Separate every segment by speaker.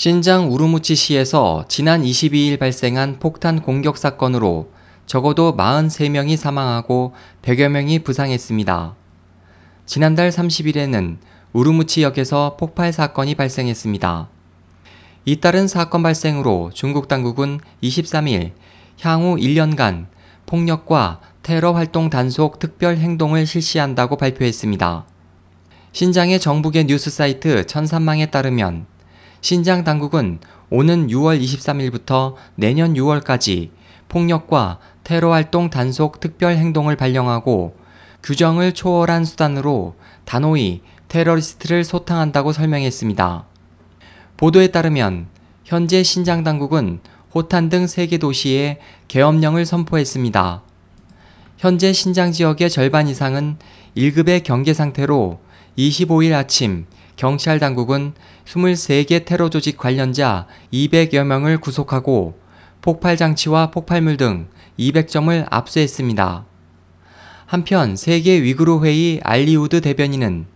Speaker 1: 신장 우루무치시에서 지난 22일 발생한 폭탄 공격 사건으로 적어도 43명이 사망하고 100여 명이 부상했습니다. 지난달 30일에는 우루무치역에서 폭발 사건이 발생했습니다. 잇따른 사건 발생으로 중국 당국은 23일 향후 1년간 폭력과 테러 활동 단속 특별 행동을 실시한다고 발표했습니다. 신장의 정부계 뉴스 사이트 천산망에 따르면 신장 당국은 오는 6월 23일부터 내년 6월까지 폭력과 테러 활동 단속 특별 행동을 발령하고 규정을 초월한 수단으로 단호히 테러리스트를 소탕한다고 설명했습니다. 보도에 따르면 현재 신장 당국은 호탄 등 3개 도시에 계엄령을 선포했습니다. 현재 신장 지역의 절반 이상은 1급의 경계 상태로 25일 아침 경찰 당국은 23개 테러 조직 관련자 200여 명을 구속하고 폭발 장치와 폭발물 등 200점을 압수했습니다. 한편 세계 위구르 회의 알리우드 대변인은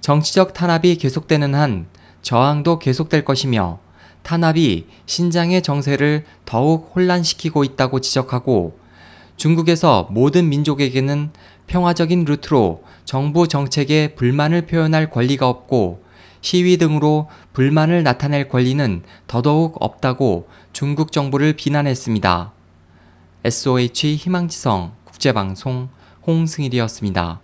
Speaker 1: 정치적 탄압이 계속되는 한 저항도 계속될 것이며 탄압이 신장의 정세를 더욱 혼란시키고 있다고 지적하고 중국에서 모든 민족에게는 평화적인 루트로 정부 정책에 불만을 표현할 권리가 없고 시위 등으로 불만을 나타낼 권리는 더더욱 없다고 중국 정부를 비난했습니다. SOH 희망지성 국제방송 홍승일이었습니다.